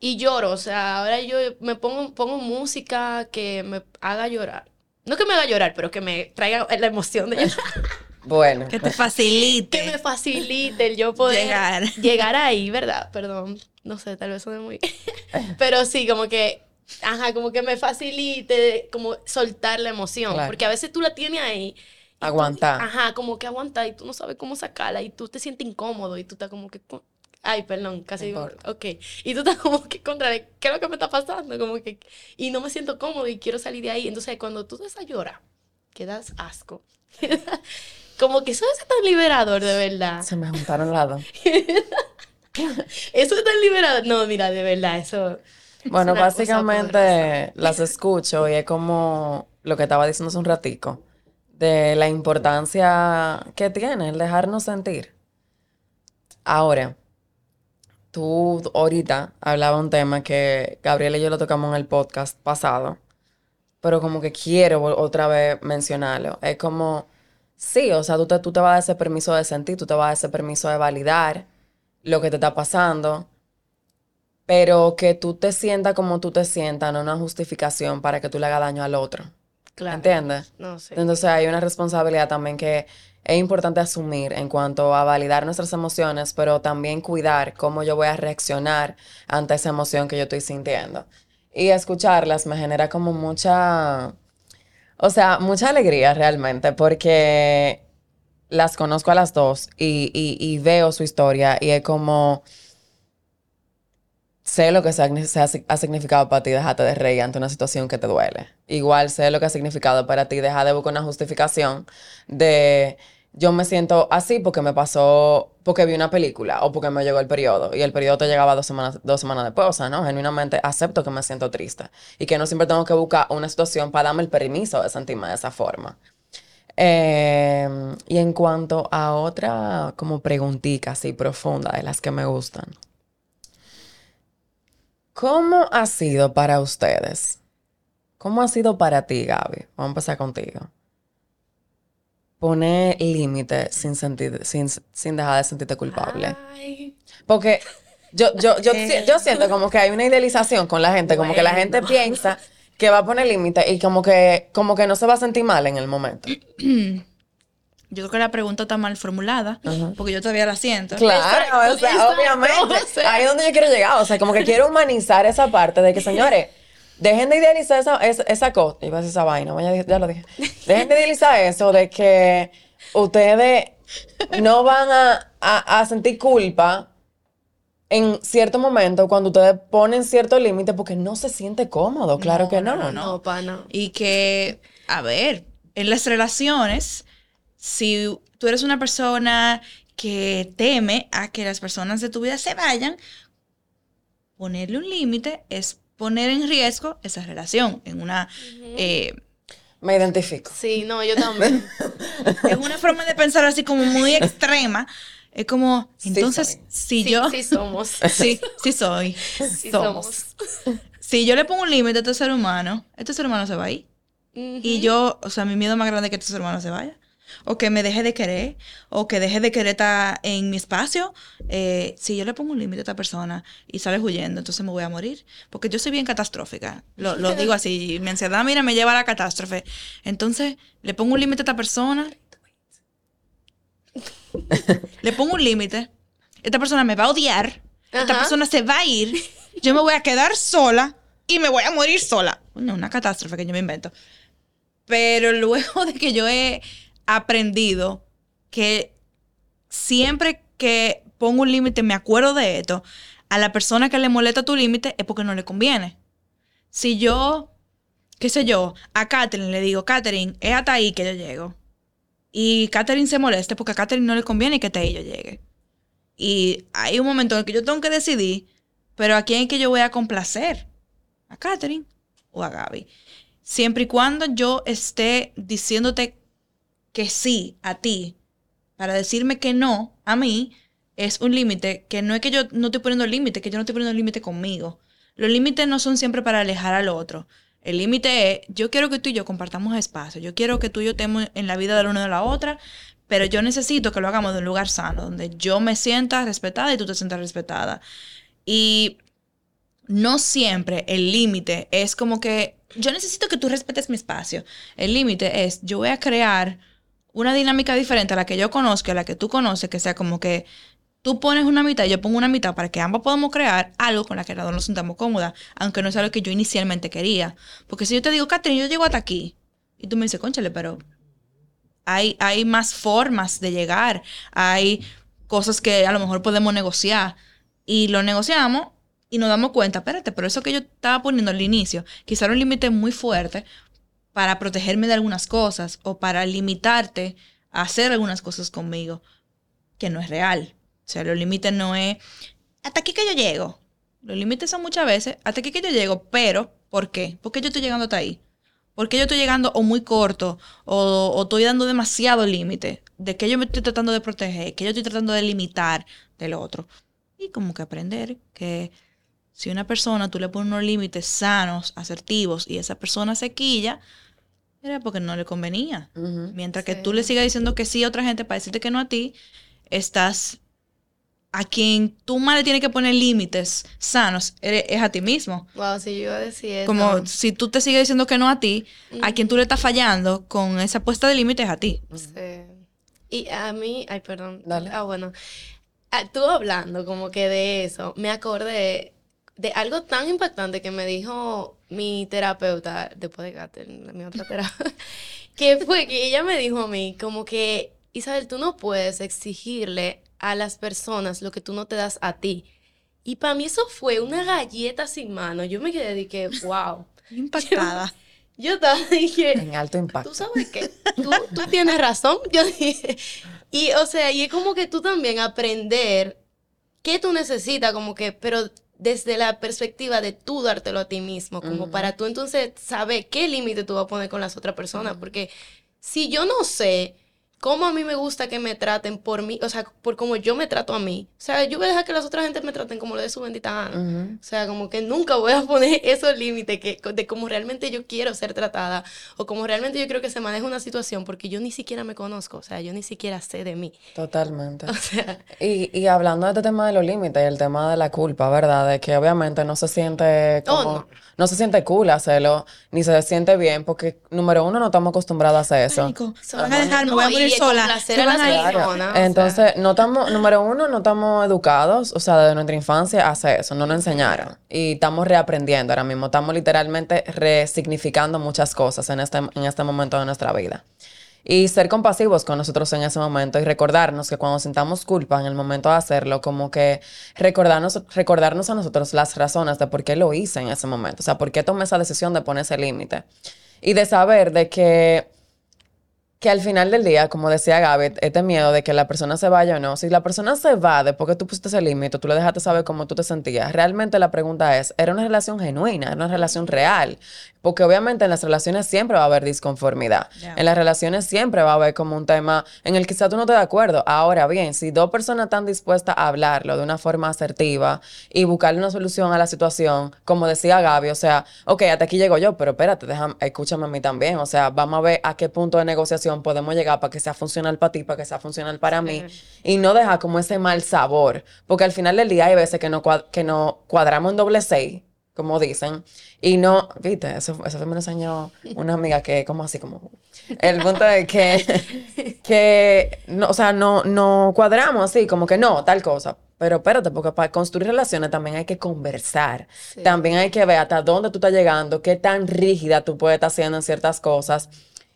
Y lloro, o sea, ahora yo me pongo, pongo música que me haga llorar. No que me haga llorar, pero que me traiga la emoción de llorar. *laughs* Bueno. Que te facilite. Que me facilite el yo poder llegar. *laughs* llegar ahí, ¿verdad? Perdón, no sé, tal vez suene muy... *laughs* Pero sí, como que, ajá, como que me facilite, como soltar la emoción. Porque a veces tú la tienes ahí. Aguantar. Ajá, como que aguantar y tú no sabes cómo sacarla y tú te sientes incómodo y tú estás como que... Ay, perdón, casi. Ok. Y tú estás como que contra, ¿qué es lo que me está pasando? Como que. Y no me siento cómodo y quiero salir de ahí. Entonces, cuando tú te llora, quedas asco. *laughs* Como que eso es tan liberador, de verdad. Se me juntaron lados. *laughs* eso es tan liberador. No, mira, de verdad, eso. Bueno, básicamente las escucho y es como lo que estaba diciendo hace un ratico, de la importancia que tiene el dejarnos sentir. Ahora, tú ahorita hablaba un tema que Gabriel y yo lo tocamos en el podcast pasado, pero como que quiero otra vez mencionarlo. Es como Sí, o sea, tú te, tú te vas a dar ese permiso de sentir, tú te vas a dar ese permiso de validar lo que te está pasando, pero que tú te sientas como tú te sientas, no una justificación para que tú le hagas daño al otro. Claro. ¿Entiendes? No sé. Entonces hay una responsabilidad también que es importante asumir en cuanto a validar nuestras emociones, pero también cuidar cómo yo voy a reaccionar ante esa emoción que yo estoy sintiendo. Y escucharlas me genera como mucha o sea, mucha alegría realmente, porque las conozco a las dos y, veo su historia y es como sé lo que se ha, significado para ti dejarte de reír ante una situación que te duele. Igual sé lo que ha significado para ti dejar de buscar una justificación de yo me siento así porque me pasó, porque vi una película o porque me llegó el periodo y el periodo te llegaba dos semanas, dos semanas después, o sea, ¿no? Genuinamente acepto que me siento triste y que no siempre tengo que buscar una situación para darme el permiso de sentirme de esa forma. Em, y en cuanto a otra como preguntita así profunda de las que me gustan. ¿Cómo ha sido para ustedes? ¿Cómo ha sido para ti, Gaby? Vamos a empezar contigo pone límite sin, sentir, sin, sin dejar de sentirte culpable. Porque yo, yo, yo, yo siento como que hay una idealización con la gente, como que la gente piensa que va a poner límite y como que, como que no se va a sentir mal en el momento. *clears throat* Yo creo que la pregunta está mal formulada, porque yo todavía la siento. Claro, o sea, *laughs* exacto, obviamente. *laughs* o sea. Ahí es donde yo quiero llegar. O sea, como que quiero humanizar esa parte de que, señores, dejen de idealizar esa, esa, esa cosa. Iba a decir esa vaina, ya, lo dije. Dejen de idealizar *laughs* eso de que ustedes no van a, a- a sentir culpa en cierto momento cuando ustedes ponen cierto límite porque no se siente cómodo. Claro que no. no, No, pana. Y que, a ver, en las relaciones, si tú eres una persona que teme a que las personas de tu vida se vayan, ponerle un límite es poner en riesgo esa relación. En una, eh, Me identifico. Sí, no, yo también. *laughs* es una forma de pensar así como muy extrema. Es como, entonces, si sí, yo... sí somos. *laughs* Sí, sí soy. Sí somos. somos. Si yo le pongo un límite a este ser humano, este ser humano se va a ir. Y yo, o sea, mi miedo más grande es que este ser humano se vaya. O que me deje de querer. O que deje de querer estar en mi espacio. Eh, si yo le pongo un límite a esta persona y sale huyendo, entonces me voy a morir. Porque yo soy bien catastrófica. Lo, lo digo así. Mi ansiedad, mira, me lleva a la catástrofe. Entonces, le pongo un límite a esta persona. le pongo un límite. Esta persona me va a odiar. Esta Ajá. persona se va a ir. Yo me voy a quedar sola y me voy a morir sola. Una catástrofe que yo me invento. Pero luego de que yo he aprendido que siempre que pongo un límite, me acuerdo de esto, a la persona que le molesta tu límite es porque no le conviene. Si yo, qué sé yo, a Katherine le digo, Katherine, es hasta ahí que yo llego. Y Katherine se molesta porque a Katherine no le conviene que hasta ahí yo llegue. Y hay un momento en el que yo tengo que decidir, pero ¿a quién es que yo voy a complacer? ¿A Katherine o a Gaby? Siempre y cuando yo esté diciéndote que sí a ti, para decirme que no a mí, es un límite que no es que yo no estoy poniendo límite, que yo no estoy poniendo límite conmigo. Los límites no son siempre para alejar al otro. El límite es, yo quiero que tú y yo compartamos espacio, yo quiero que tú y yo estemos en la vida de la una de la otra, pero yo necesito que lo hagamos de un lugar sano, donde yo me sienta respetada y tú te sientas respetada. Y no siempre el límite es como que yo necesito que tú respetes mi espacio. El límite es yo voy a crear una dinámica diferente a la que yo conozco, a la que tú conoces, que sea como que tú pones una mitad y yo pongo una mitad para que ambos podamos crear algo con la que nos sintamos cómodas, aunque no sea lo que yo inicialmente quería. Porque si yo te digo, Catherine, yo llego hasta aquí, y tú me dices, conchale, pero hay, hay más formas de llegar, hay cosas que a lo mejor podemos negociar, y lo negociamos y nos damos cuenta, espérate, pero eso que yo estaba poniendo al inicio, quizá era un límite muy fuerte para protegerme de algunas cosas o para limitarte a hacer algunas cosas conmigo, que no es real. O sea, los límites no es hasta aquí que yo llego. Los límites son muchas veces hasta aquí que yo llego, pero ¿por qué? ¿Por qué yo estoy llegando hasta ahí? ¿Por qué yo estoy llegando o muy corto o, o estoy dando demasiado límite? ¿De qué yo me estoy tratando de proteger? ¿Qué yo estoy tratando de limitar del otro? Y como que aprender que si una persona tú le pones unos límites sanos, asertivos, y esa persona se quilla, era porque no le convenía. Mientras que tú le sigas diciendo que sí a otra gente para decirte que no a ti, estás a quien tú más le tienes que poner límites sanos, eres- es a ti mismo. Wow, si yo iba a decir eso. Como si tú te sigues diciendo que no a ti, a quien tú le estás fallando con esa puesta de límites es a ti. Sí. Y a mí, ay, perdón. Dale. Ah, bueno. Ah, Tú hablando como que de eso, me acordé de algo tan impactante que me dijo mi terapeuta, después de Catherine, mi otra terapeuta, *laughs* que fue que ella me dijo a mí como que, Isabel, tú no puedes exigirle a las personas lo que tú no te das a ti. Y para mí eso fue una galleta sin mano. Yo me quedé de que, wow. *laughs* Impactada. Yo estaba, dije, En alto impacto. ¿Tú sabes qué? Tú, tú tienes razón. Yo dije. Y, o sea, y es como que tú también aprender qué tú necesitas, como que, pero desde la perspectiva de tú dártelo a ti mismo, como para tú entonces saber qué límite tú vas a poner con las otras personas. Porque si yo no sé cómo a mí me gusta que me traten por mí, o sea, por cómo yo me trato a mí. O sea, yo voy a dejar que las otras gente me traten como lo de su bendita gana. O sea, como que nunca voy a poner *laughs* esos límites que, de cómo realmente yo quiero ser tratada o como realmente yo creo que se maneja una situación porque yo ni siquiera me conozco, o sea, yo ni siquiera sé de mí. Totalmente. *laughs* O sea, Y, y hablando de este tema de los límites y el tema de la culpa, ¿verdad? De que obviamente no se siente Oh, como, no. No. se siente cool hacerlo, ni se siente bien, porque número uno no estamos acostumbrados a hacer eso. Pánico. Se van a dejar, me voy a morir sola. Se van a o sea. Entonces, no estamos, número uno, no estamos educados, o sea, desde nuestra infancia a hacer eso, no nos enseñaron. Y estamos reaprendiendo ahora mismo, estamos literalmente resignificando muchas cosas en este, en este momento de nuestra vida. Y ser compasivos con nosotros en ese momento y recordarnos que cuando sintamos culpa en el momento de hacerlo, como que recordarnos, recordarnos a nosotros las razones de por qué lo hice en ese momento, o sea, por qué tomé esa decisión de poner ese límite. Y de saber de que que al final del día, como decía Gaby, este miedo de que la persona se vaya o no, si la persona se va después que tú pusiste ese límite, tú le dejaste saber cómo tú te sentías, realmente la pregunta es, ¿era una relación genuina? ¿Era una relación real? Porque obviamente en las relaciones siempre va a haber disconformidad. En las relaciones siempre va a haber como un tema en el que quizá tú no estés de acuerdo. Ahora bien, si dos personas están dispuestas a hablarlo de una forma asertiva y buscarle una solución a la situación, como decía Gaby, o sea, ok, hasta aquí llego yo, pero espérate, déjame, escúchame a mí también. O sea, vamos a ver a qué punto de negociación podemos llegar para que sea funcional para ti, para que sea funcional para mí. Y no deja como ese mal sabor. Porque al final del día hay veces que no, que no cuadramos en doble seis, como dicen. Y no, viste, eso, eso me lo enseñó una amiga que como así como... El punto es que, *laughs* que no, o sea, no, no cuadramos así, como que no, tal cosa. Pero espérate, porque para construir relaciones también hay que conversar. Sí. También hay que ver hasta dónde tú estás llegando, qué tan rígida tú puedes estar haciendo en ciertas cosas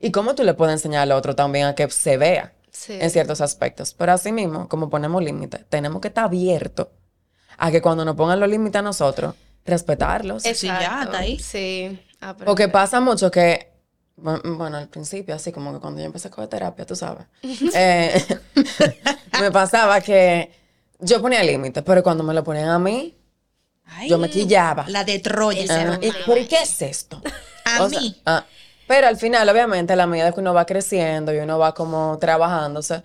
y cómo tú le puedes enseñar al otro también a que se vea Sí. en ciertos aspectos. Pero así mismo, como ponemos límites, tenemos que estar abiertos a que cuando nos pongan los límites a nosotros, respetarlos. Sí, ya, Exacto. está ahí. Sí. aprender. Porque pasa mucho que, bu- bueno, al principio, así como que cuando yo empecé a coger terapia, tú sabes, *laughs* eh, *laughs* me pasaba que yo ponía límites, pero cuando me lo ponían a mí, Ay, yo me quillaba. La de Troya. Esa Ah, ¿Pero ¿y qué es esto? A O sea, mí. Pero al final, obviamente, a la medida que uno va creciendo y uno va como trabajándose,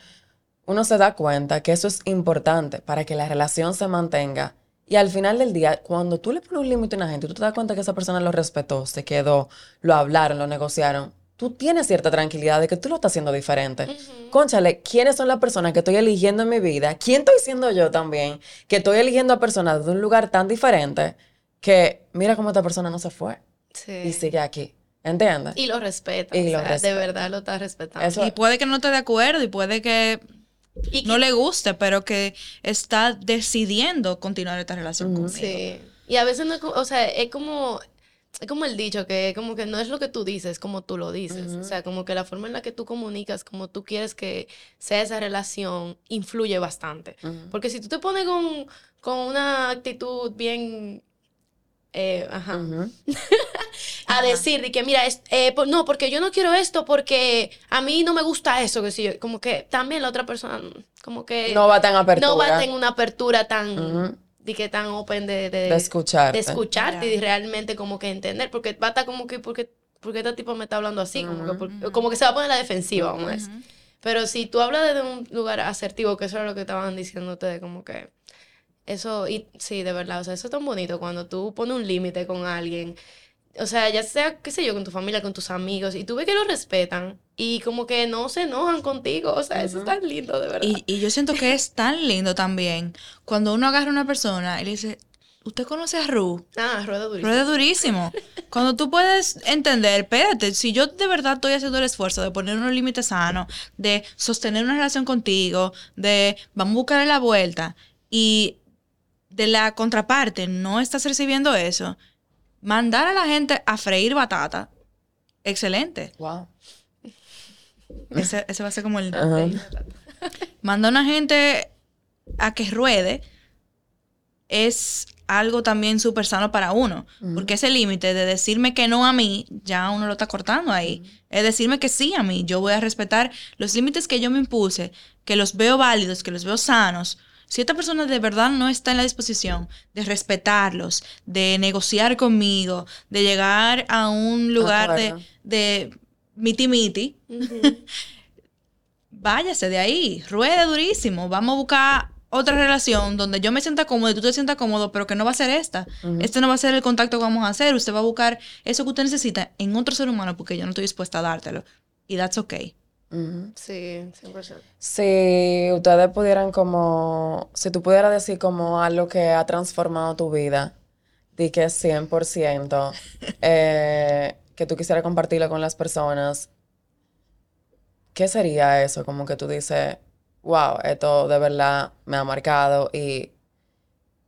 uno se da cuenta que eso es importante para que la relación se mantenga. Y al final del día, cuando tú le pones un límite a una gente, tú te das cuenta que esa persona lo respetó, se quedó, lo hablaron, lo negociaron. Tú tienes cierta tranquilidad de que tú lo estás haciendo diferente. Cónchale, ¿quiénes son las personas que estoy eligiendo en mi vida? ¿Quién estoy siendo yo también? Que estoy eligiendo a personas de un lugar tan diferente que mira cómo esta persona no se fue Sí. y sigue aquí. ¿Entiendes? Y lo respeta. Y o lo sea, respeta. De verdad lo está respetando. Eso- Y puede que no esté de acuerdo y puede que Y no que- le guste, pero que está decidiendo continuar esta relación conmigo. Sí. Y a veces no o sea, es como es como el dicho que como que no es lo que tú dices, es como tú lo dices. O sea, como que la forma en la que tú comunicas, como tú quieres que sea esa relación, influye bastante. Porque si tú te pones con, con una actitud bien eh, ajá, *laughs* A decir de que mira, es- eh, por- no, porque yo no quiero esto, porque a mí no me gusta eso, que si yo, como que también la otra persona, como que No va tan apertura. no va a tener una apertura tan, Ujú. de que tan open de, de, De escucharte. de escucharte Ya. y realmente como que entender, porque va a estar como que, porque, porque este tipo me está hablando así, como, que, por- como que se va a poner a la defensiva, vamos a decir. Pero si tú hablas desde un lugar asertivo, que eso es lo que estaban diciendo ustedes, como que eso, y sí, de verdad, o sea, eso es tan bonito cuando tú pones un límite con alguien, o sea, ya sea, qué sé yo, con tu familia, con tus amigos, y tú ves que lo respetan y como que no se enojan contigo, o sea, eso es tan lindo, de verdad. Y, y yo siento que es tan lindo también cuando uno agarra a una persona y le dice, ¿usted conoce a Ru? ah, rueda durísimo. Rueda durísimo. Cuando tú puedes entender, espérate, si yo de verdad estoy haciendo el esfuerzo de poner unos límites sanos, de sostener una relación contigo, de vamos a buscar la vuelta, y de la contraparte no estás recibiendo eso, mandar a la gente a freír batata, excelente. Wow. Ese, ese va a ser como el... Ajá. Manda a una gente a que ruede es algo también súper sano para uno. Porque ese límite de decirme que no a mí, ya uno lo está cortando ahí. Es decirme que sí a mí. Yo voy a respetar los límites que yo me impuse, que los veo válidos, que los veo sanos. Si esta persona de verdad no está en la disposición de respetarlos, de negociar conmigo, de llegar a un lugar de, Acuerdo. de miti miti, *laughs* váyase de ahí, ruede durísimo, vamos a buscar otra relación donde yo me sienta cómodo y tú te sientas cómodo, pero que no va a ser esta. Este no va a ser el contacto que vamos a hacer. Usted va a buscar eso que usted necesita en otro ser humano porque yo no estoy dispuesta a dártelo. Y that's okay. Sí, 100%. Si ustedes pudieran como, si tú pudieras decir como algo que ha transformado tu vida, di que es *laughs* 100%, eh, que tú quisieras compartirlo con las personas, ¿qué sería eso? Como que tú dices, wow, esto de verdad me ha marcado y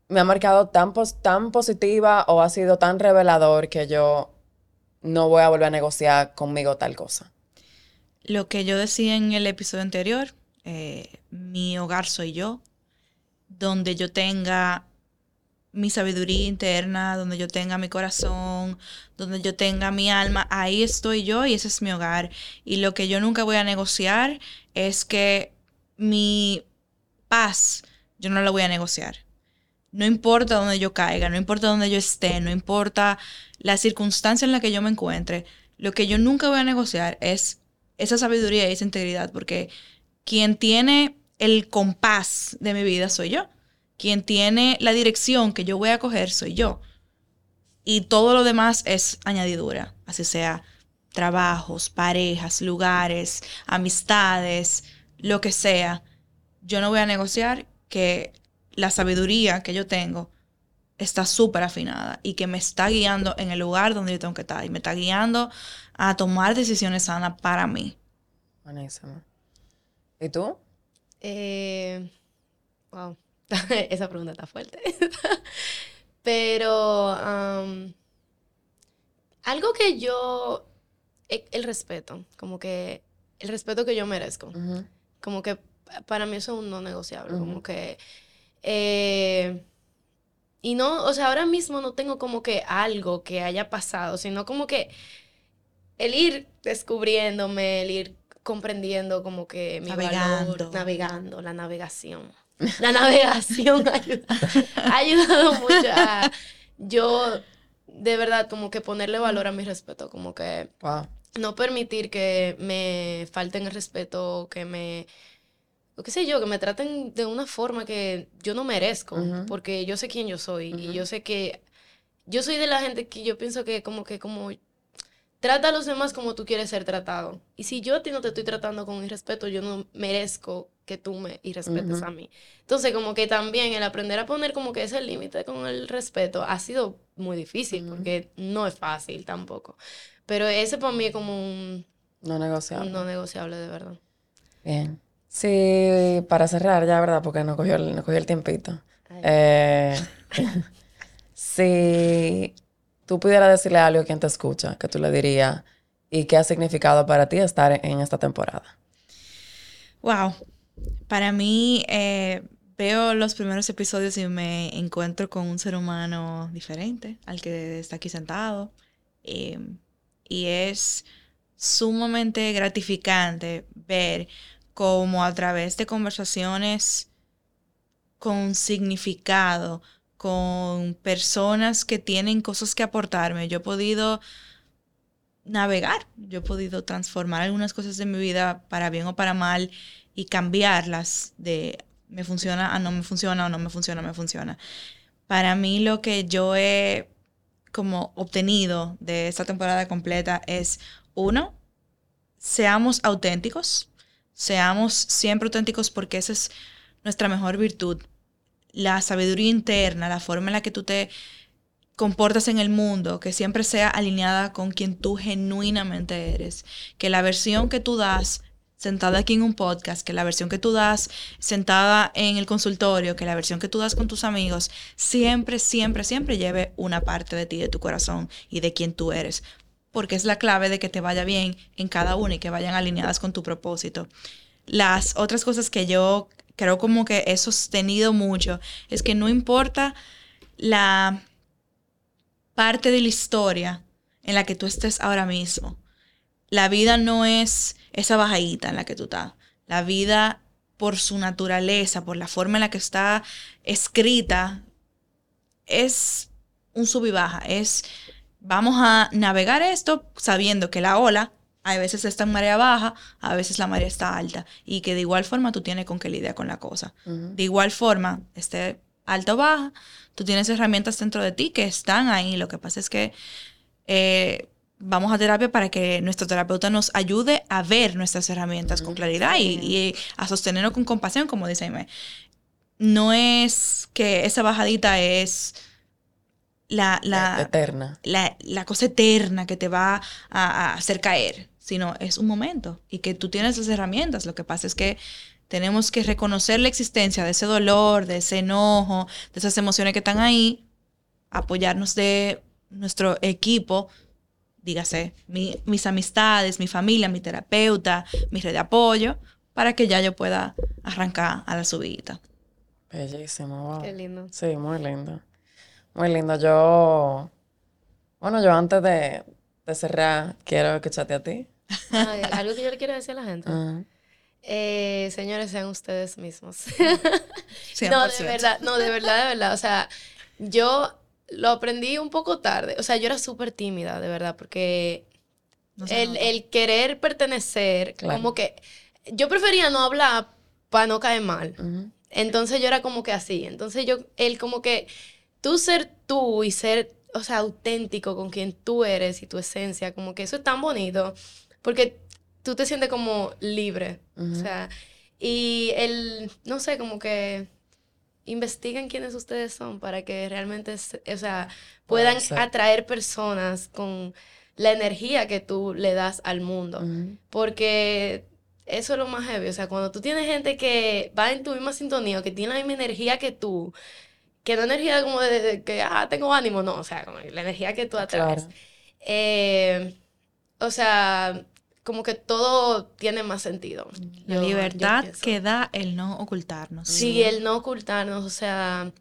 me ha marcado tan, tan positiva o ha sido tan revelador que yo no voy a volver a negociar conmigo tal cosa. Lo que yo decía en el episodio anterior, eh, mi hogar soy yo, donde yo tenga mi sabiduría interna, donde yo tenga mi corazón, donde yo tenga mi alma, ahí estoy yo y ese es mi hogar. Y lo que yo nunca voy a negociar es que mi paz, yo no la voy a negociar. No importa dónde yo caiga, no importa dónde yo esté, no importa la circunstancia en la que yo me encuentre, lo que yo nunca voy a negociar es esa sabiduría y esa integridad, porque quien tiene el compás de mi vida soy yo. Quien tiene la dirección que yo voy a coger soy yo. Y todo lo demás es añadidura, así sea trabajos, parejas, lugares, amistades, lo que sea. Yo no voy a negociar que la sabiduría que yo tengo está súper afinada y que me está guiando en el lugar donde yo tengo que estar y me está guiando a tomar decisiones sanas para mí. Buenísimo. ¿Y tú? Eh, wow, *laughs* esa pregunta está fuerte. *laughs* Pero algo que yo, e, el respeto, como que el respeto que yo merezco, como que para mí eso es un no negociable, como que... Eh, y no, o sea, ahora mismo no tengo como que algo que haya pasado, sino como que el ir descubriéndome, el ir comprendiendo como que mi navegando. navegando, la navegación. *laughs* La navegación ha ayudado, mucho a yo de verdad como que ponerle valor a mi respeto, como que no permitir que me falten el respeto, que me o qué sé yo, que me traten de una forma que yo no merezco, porque yo sé quién yo soy y yo sé que yo soy de la gente que yo pienso que como que como trata a los demás como tú quieres ser tratado. Y si yo a ti no te estoy tratando con irrespeto, yo no merezco que tú me irrespetes a mí. Entonces, como que también el aprender a poner como que ese límite con el respeto ha sido muy difícil, porque no es fácil tampoco. Pero ese para mí es como un... No negociable. Un no negociable, de verdad. Bien. Sí, para cerrar ya, ¿verdad? Porque no cogió el, no cogió el tiempito. Eh, *laughs* sí tú pudieras decirle algo a quien te escucha, que tú le dirías y qué ha significado para ti estar en esta temporada. Wow. Para mí, eh, veo los primeros episodios y me encuentro con un ser humano diferente al que está aquí sentado. Em, y es sumamente gratificante ver cómo a través de conversaciones con significado, con personas que tienen cosas que aportarme. Yo he podido navegar, yo he podido transformar algunas cosas de mi vida para bien o para mal y cambiarlas de me funciona a no me funciona o no me funciona, me funciona. Para mí lo que yo he como obtenido de esta temporada completa es uno, seamos auténticos, seamos siempre auténticos porque esa es nuestra mejor virtud. La sabiduría interna, la forma en la que tú te comportas en el mundo, que siempre sea alineada con quien tú genuinamente eres, que la versión que tú das sentada aquí en un podcast, que la versión que tú das sentada en el consultorio, que la versión que tú das con tus amigos, siempre, siempre, siempre lleve una parte de ti, de tu corazón y de quien tú eres, porque es la clave de que te vaya bien en cada una y que vayan alineadas con tu propósito. Las otras cosas que yo creo como que he sostenido mucho, es que no importa la parte de la historia en la que tú estés ahora mismo. La vida no es esa bajadita en la que tú estás. La vida, por su naturaleza, por la forma en la que está escrita, es un sub y baja. Es, vamos a navegar esto sabiendo que la ola a veces está en marea baja, a veces la marea está alta. Y que de igual forma tú tienes con qué lidiar con la cosa. De igual forma, esté alta o baja, tú tienes herramientas dentro de ti que están ahí. Lo que pasa es que eh, vamos a terapia para que nuestro terapeuta nos ayude a ver nuestras herramientas con claridad y, y a sostenernos con compasión, como dice Aime. No es que esa bajadita es la, la, Eterna. la, la cosa eterna que te va a, a hacer caer, sino es un momento y que tú tienes las herramientas. Lo que pasa es que tenemos que reconocer la existencia de ese dolor, de ese enojo, de esas emociones que están ahí, apoyarnos de nuestro equipo, dígase, mi- mis amistades, mi familia, mi terapeuta, mi red de apoyo, para que ya yo pueda arrancar a la subida. Bellísimo, wow. Qué lindo. Sí, muy lindo. Muy lindo. Yo, bueno, yo antes de, de cerrar, quiero escucharte a ti. Ay, algo que yo le quiero decir a la gente. Eh, señores, sean ustedes mismos. *laughs* 100%. No, de verdad, no, de verdad, de verdad. O sea, yo lo aprendí un poco tarde. O sea, yo era súper tímida, de verdad, porque No el, el querer pertenecer, Claro. como que yo prefería no hablar para no caer mal. Entonces yo era como que así. Entonces yo, él como que tú ser tú y ser, o sea, auténtico con quien tú eres y tu esencia, como que eso es tan bonito, porque tú te sientes como libre. O sea, y el, no sé, como que investiguen quiénes ustedes son para que realmente, o sea, Puedan atraer personas con la energía que tú le das al mundo. Porque eso es lo más heavy. O sea, cuando tú tienes gente que va en tu misma sintonía, que tiene la misma energía que tú, que no energía como de, de que, ah, tengo ánimo, no, o sea, como la energía que tú atraes. Claro. Eh, o sea, como que todo tiene más sentido. La Yo- libertad que da el no ocultarnos. Sí, el no ocultarnos, o sea,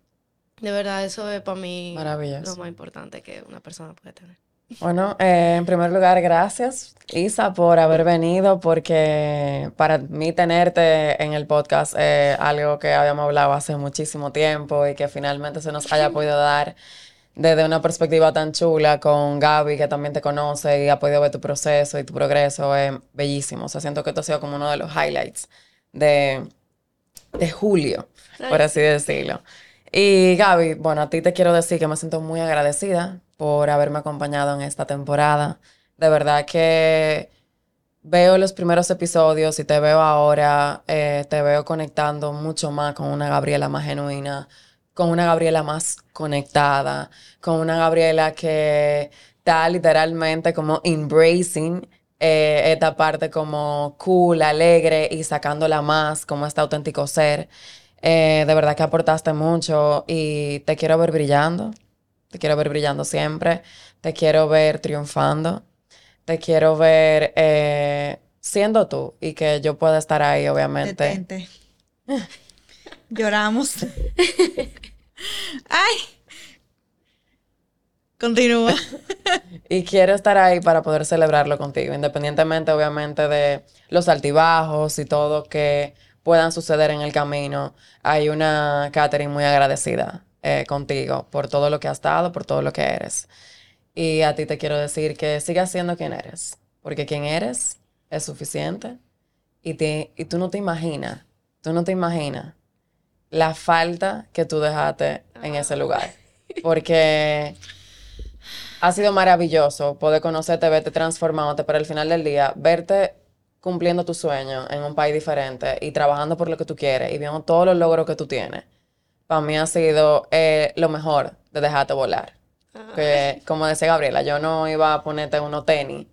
de verdad, eso es para mí lo más importante que una persona puede tener. Bueno, eh, en primer lugar, gracias, Isa, por haber venido, porque para mí tenerte en el podcast es algo que habíamos hablado hace muchísimo tiempo y que finalmente se nos haya podido dar desde una perspectiva tan chula con Gaby, que también te conoce y ha podido ver tu proceso y tu progreso, es bellísimo. O sea, siento que esto ha sido como uno de los highlights de, de julio, por así decirlo. Y Gaby, bueno, a ti te quiero decir que me siento muy agradecida por haberme acompañado en esta temporada. De verdad que veo los primeros episodios y te veo ahora, eh, te veo conectando mucho más con una Gabriela más genuina, con una Gabriela más conectada, con una Gabriela que está literalmente como embracing eh, esta parte como cool, alegre y sacándola más como este auténtico ser. Eh, de verdad que aportaste mucho y te quiero ver brillando, te quiero ver brillando siempre, te quiero ver triunfando, te quiero ver eh, siendo tú y que yo pueda estar ahí, obviamente. Detente. Lloramos. ¡Ay! Continúa. *laughs* Y quiero estar ahí para poder celebrarlo contigo, independientemente, obviamente, de los altibajos y todo que puedan suceder en el camino. Hay una Katherine muy agradecida eh, contigo por todo lo que has dado, por todo lo que eres. Y a ti te quiero decir que sigas siendo quien eres, porque quien eres es suficiente y, te- y tú no te imaginas, tú no te imaginas la falta que tú dejaste en ese lugar. *laughs* Porque ha sido maravilloso poder conocerte, verte transformándote, pero al final del día, verte cumpliendo tu sueño en un país diferente y trabajando por lo que tú quieres y viendo todos los logros que tú tienes, para mí ha sido eh, lo mejor de dejarte volar. Que, como decía Gabriela, yo no iba a ponerte unos tenis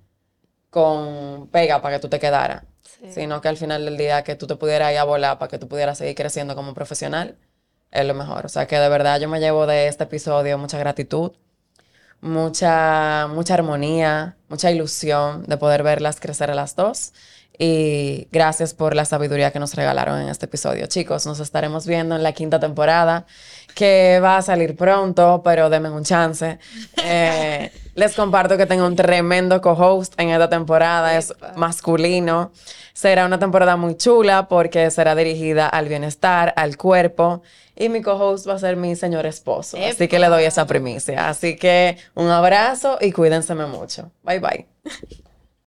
con pega para que tú te quedaras, Sí. sino que al final del día que tú te pudieras ir a volar para que tú pudieras seguir creciendo como profesional, es lo mejor. O sea que de verdad yo me llevo de este episodio mucha gratitud, mucha, mucha armonía, mucha ilusión de poder verlas crecer a las dos. Y gracias por la sabiduría que nos regalaron en este episodio. Chicos, nos estaremos viendo en la quinta temporada, que va a salir pronto, pero denme un chance. Eh, *laughs* les comparto que tengo un tremendo co-host en esta temporada, es Epa. masculino. Será una temporada muy chula porque será dirigida al bienestar, al cuerpo. Y mi co-host va a ser mi señor esposo. Así que le doy esa primicia. Así que un abrazo y cuídense mucho. Bye bye. *laughs*